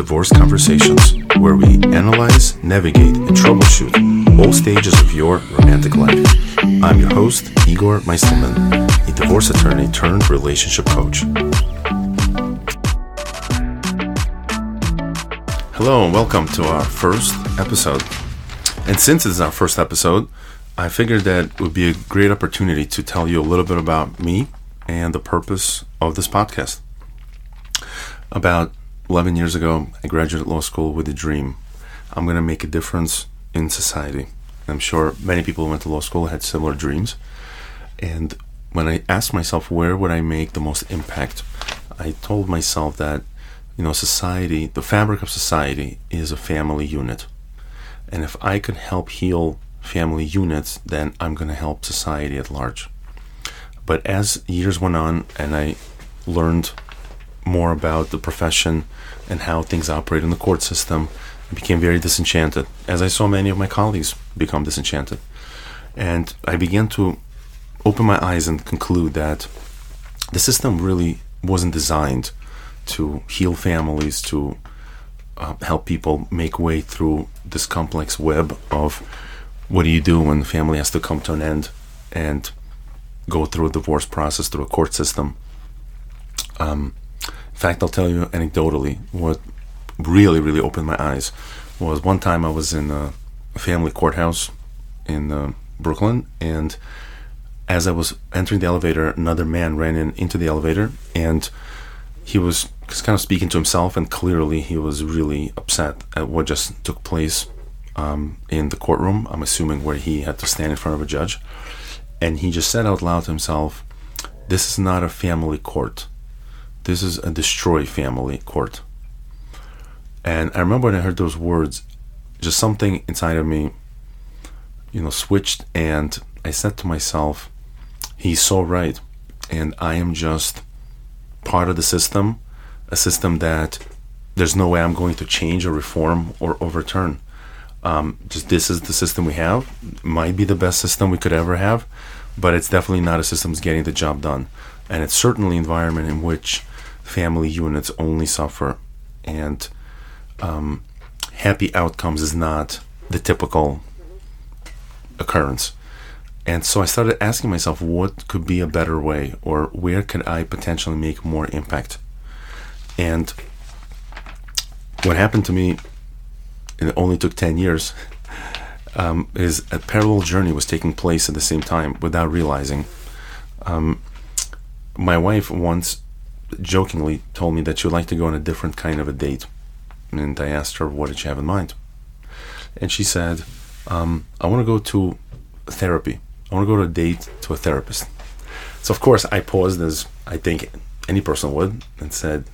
Divorce Conversations, where we analyze, navigate, and troubleshoot all stages of your romantic life. I'm your host, Igor Meisterman, a divorce attorney turned relationship coach. Hello, and welcome to our first episode. And since it's our first episode, I figured that it would be a great opportunity to tell you a little bit about me and the purpose of this podcast. About 11 years ago, I graduated law school with a dream. I'm going to make a difference in society. I'm sure many people who went to law school had similar dreams. And when I asked myself where would I make the most impact, I told myself that, you know, society, the fabric of society is a family unit. And if I could help heal family units, then I'm going to help society at large. But as years went on and I learned more about the profession and how things operate in the court system, I became very disenchanted, as I saw many of my colleagues become disenchanted. And I began to open my eyes and conclude that the system really wasn't designed to heal families, to uh, help people make way through this complex web of what do you do when the family has to come to an end and go through a divorce process through a court system. Um, fact, I'll tell you anecdotally what really, really opened my eyes was one time I was in a family courthouse in uh, Brooklyn, and as I was entering the elevator, another man ran in into the elevator, and he was kind of speaking to himself, and clearly he was really upset at what just took place um, in the courtroom. I'm assuming where he had to stand in front of a judge, and he just said out loud to himself, "This is not a family court." This is a destroy family court. And I remember when I heard those words, just something inside of me, you know, switched, and I said to myself, He's so right. And I am just part of the system, a system that there's no way I'm going to change or reform or overturn. Um, just this is the system we have. Might be the best system we could ever have, but it's definitely not a system that's getting the job done. And it's certainly an environment in which family units only suffer, and um, happy outcomes is not the typical occurrence. And so I started asking myself, what could be a better way, or where could I potentially make more impact? And what happened to me, and it only took 10 years, um, is a parallel journey was taking place at the same time without realizing. Um, my wife once jokingly told me that she would like to go on a different kind of a date. And I asked her, what did she have in mind? And she said, um, I want to go to therapy. I want to go to a date to a therapist. So, of course, I paused as I think any person would and said,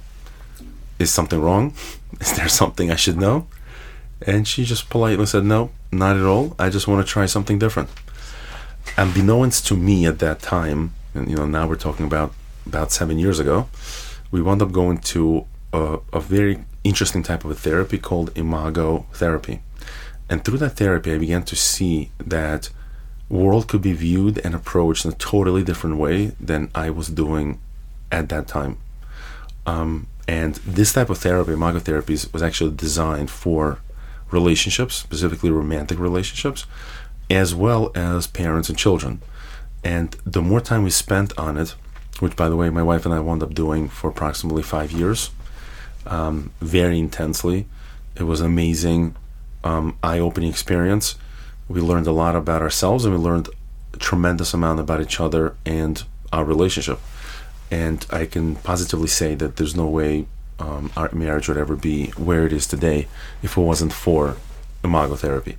Is something wrong? Is there something I should know? And she just politely said, No, not at all. I just want to try something different. Unbeknownst to me at that time, and you know, now we're talking about about seven years ago, we wound up going to a, a very interesting type of a therapy called imago therapy. And through that therapy, I began to see that world could be viewed and approached in a totally different way than I was doing at that time. Um, and this type of therapy, imago therapy, was actually designed for relationships, specifically romantic relationships, as well as parents and children. And the more time we spent on it, which, by the way, my wife and I wound up doing for approximately five years, um, very intensely. It was an amazing, um, eye opening experience. We learned a lot about ourselves and we learned a tremendous amount about each other and our relationship. And I can positively say that there's no way um, our marriage would ever be where it is today if it wasn't for imago therapy.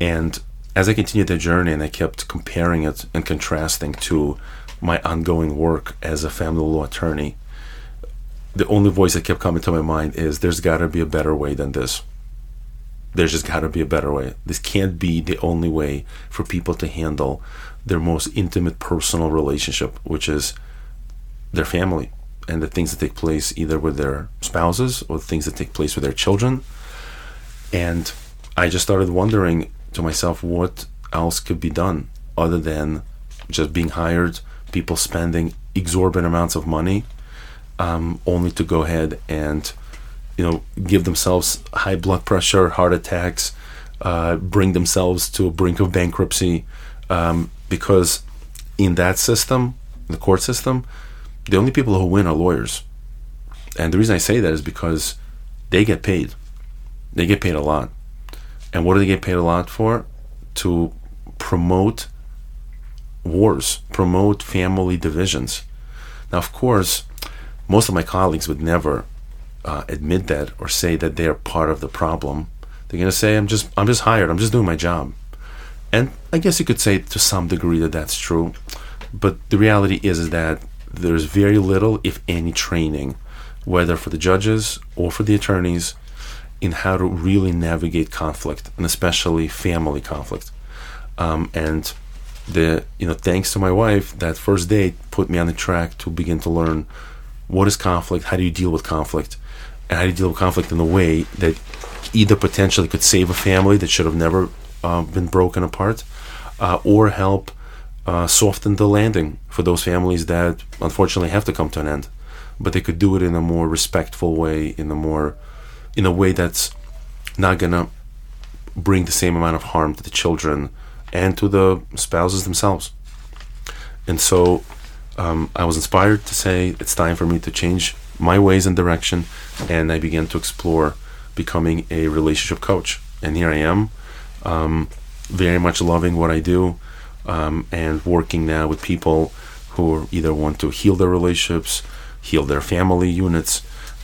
And as I continued the journey and I kept comparing it and contrasting to my ongoing work as a family law attorney, the only voice that kept coming to my mind is there's got to be a better way than this. There's just got to be a better way. This can't be the only way for people to handle their most intimate personal relationship, which is their family and the things that take place either with their spouses or the things that take place with their children. And I just started wondering to myself what else could be done other than just being hired people spending exorbitant amounts of money um, only to go ahead and you know, give themselves high blood pressure, heart attacks, uh, bring themselves to a brink of bankruptcy, um, because in that system, the court system, the only people who win are lawyers. And the reason I say that is because they get paid. They get paid a lot. And what do they get paid a lot for? To promote wars, promote family divisions. Now, of course, most of my colleagues would never uh, admit that or say that they're part of the problem. They're going to say, "I'm just, I'm just hired. I'm just doing my job." And I guess you could say to some degree that that's true, but the reality is, is that there's very little, if any, training, whether for the judges or for the attorneys, in how to really navigate conflict, and especially family conflict. Um, and the you know, thanks to my wife, that first date put me on the track to begin to learn what is conflict, how do you deal with conflict, and how do you deal with conflict in a way that either potentially could save a family that should have never uh, been broken apart, uh, or help uh, soften the landing for those families that unfortunately have to come to an end. But they could do it in a more respectful way, in a more, in a way that's not gonna bring the same amount of harm to the children and to the spouses themselves. And so um, I was inspired to say it's time for me to change my ways and direction, and I began to explore becoming a relationship coach. And here I am, um, very much loving what I do, um, and working now with people who either want to heal their relationships, heal their family units,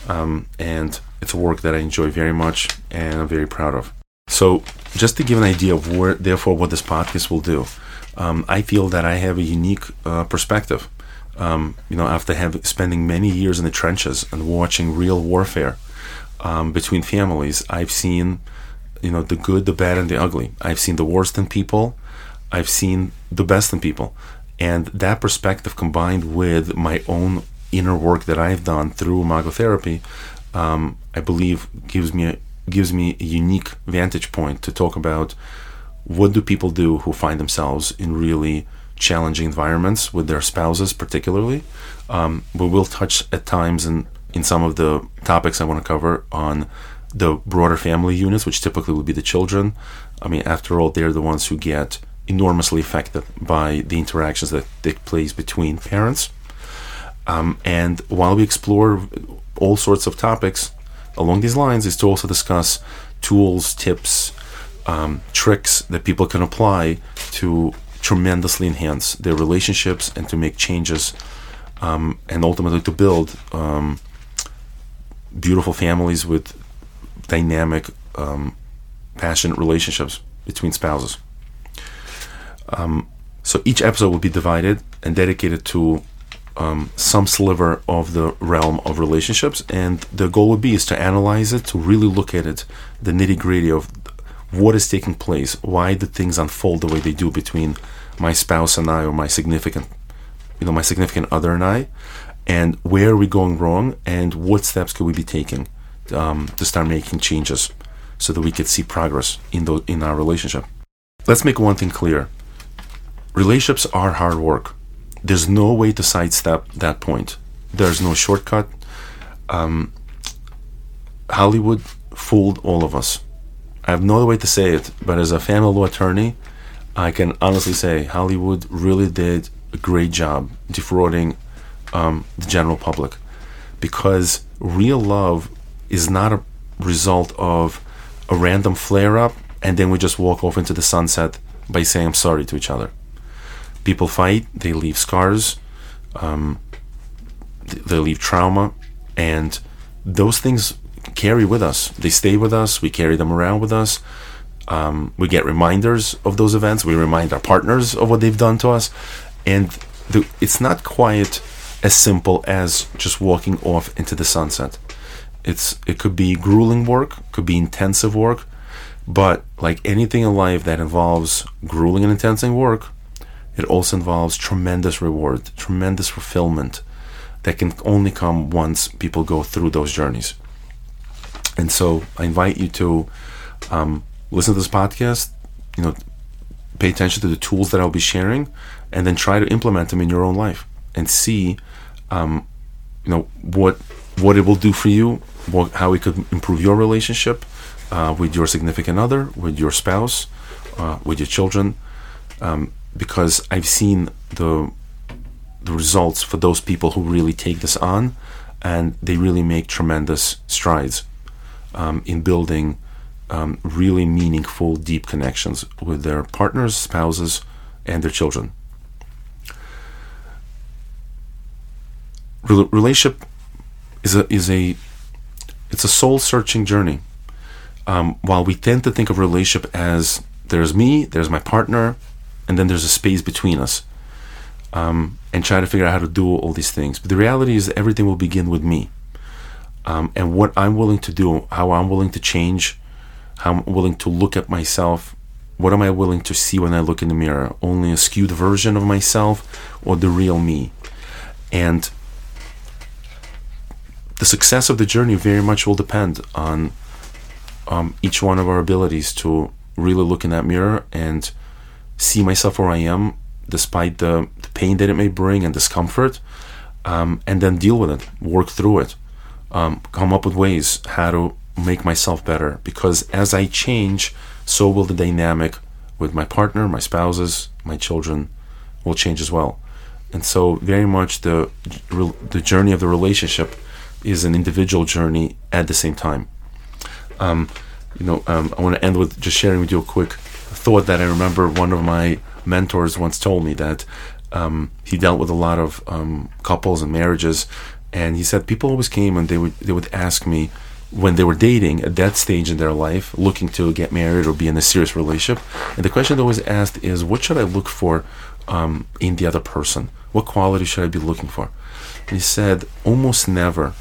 um, and it's a work that I enjoy very much and I'm very proud of. So, just to give an idea of where, therefore, what this podcast will do, um, I feel that I have a unique uh, perspective. Um, you know, after having spending many years in the trenches and watching real warfare um, between families, I've seen, you know, the good, the bad, and the ugly. I've seen the worst in people. I've seen the best in people, and that perspective combined with my own inner work that I've done through Imago therapy, um, I believe gives me a, gives me a unique vantage point to talk about what do people do who find themselves in really challenging environments with their spouses, particularly. Um, we will touch at times in in some of the topics I want to cover on the broader family units, which typically would be the children. I mean, after all, they're the ones who get enormously affected by the interactions that take place between parents. Um, and while we explore all sorts of topics along these lines, is to also discuss tools, tips, um, tricks that people can apply to tremendously enhance their relationships and to make changes um, and ultimately to build um, beautiful families with dynamic, um, passionate relationships between spouses. Um, so each episode will be divided and dedicated to um, some sliver of the realm of relationships, and the goal would be is to analyze it, to really look at it, the nitty gritty of what is taking place, why the things unfold the way they do between my spouse and I, or my significant, you know, my significant other and I, and where are we going wrong, and what steps could we be taking um, to start making changes so that we could see progress in the in our relationship. Let's make one thing clear relationships are hard work. There's no way to sidestep that point. There's no shortcut. Um, Hollywood fooled all of us. I have no other way to say it, but as a family law attorney, I can honestly say Hollywood really did a great job defrauding um, the general public because real love is not a result of a random flare up and then we just walk off into the sunset by saying I'm sorry to each other people fight, they leave scars, um, they leave trauma, and those things carry with us. They stay with us. We carry them around with us. Um, we get reminders of those events. We remind our partners of what they've done to us, and the, it's not quite as simple as just walking off into the sunset. It's it could be grueling work, could be intensive work, but like anything in life that involves grueling and intensive work, it also involves tremendous reward, tremendous fulfillment that can only come once people go through those journeys. And so I invite you to um, listen to this podcast, you know, pay attention to the tools that I'll be sharing, and then try to implement them in your own life and see, um, you know, what what it will do for you what, how it could improve your relationship uh, with your significant other, with your spouse, uh, with your children, um, because I've seen the the results for those people who really take this on, and they really make tremendous strides um, in building um, really meaningful, deep connections with their partners, spouses, and their children. Rel- relationship is a is a it's a soul searching journey. Um, while we tend to think of relationship as there's me, there's my partner, and then there's a space between us, um, and try to figure out how to do all these things. But the reality is, everything will begin with me, um, and what I'm willing to do, how I'm willing to change, how I'm willing to look at myself. What am I willing to see when I look in the mirror? Only a skewed version of myself, or the real me? And the success of the journey very much will depend on um, each one of our abilities to really look in that mirror and see myself where I am, despite the, the pain that it may bring and discomfort, um, and then deal with it, work through it, um, come up with ways how to make myself better. Because as I change, so will the dynamic with my partner, my spouses, my children will change as well. And so, very much the the journey of the relationship is an individual journey at the same time. Um, you know, um, I want to end with just sharing with you a quick thought that I remember one of my mentors once told me that um, he dealt with a lot of um, couples and marriages, and he said people always came and they would they would ask me when they were dating at that stage in their life, looking to get married or be in a serious relationship, and the question they always asked is, "What should I look for um, in the other person? What quality should I be looking for?" And he said, almost never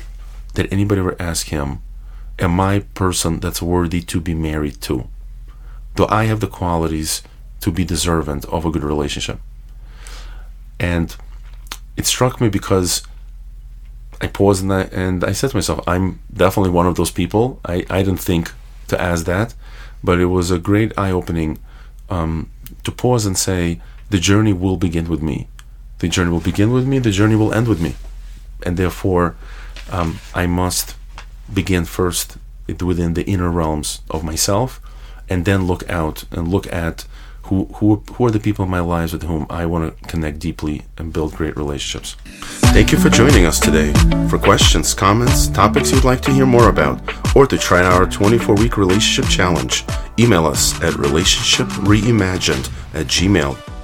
did anybody ever ask him, Am I a person that's worthy to be married to? Do I have the qualities to be deserving of a good relationship? And it struck me because I paused and I, and I said to myself, I'm definitely one of those people. I, I didn't think to ask that, but it was a great eye opening um, to pause and say, the journey will begin with me. The journey will begin with me, the journey will end with me. And therefore, um, I must begin first within the inner realms of myself and then look out and look at who, who, who are the people in my lives with whom I want to connect deeply and build great relationships. Thank you for joining us today. For questions, comments, topics you'd like to hear more about, or to try our 24 week relationship challenge, email us at relationshipreimagined at gmail.com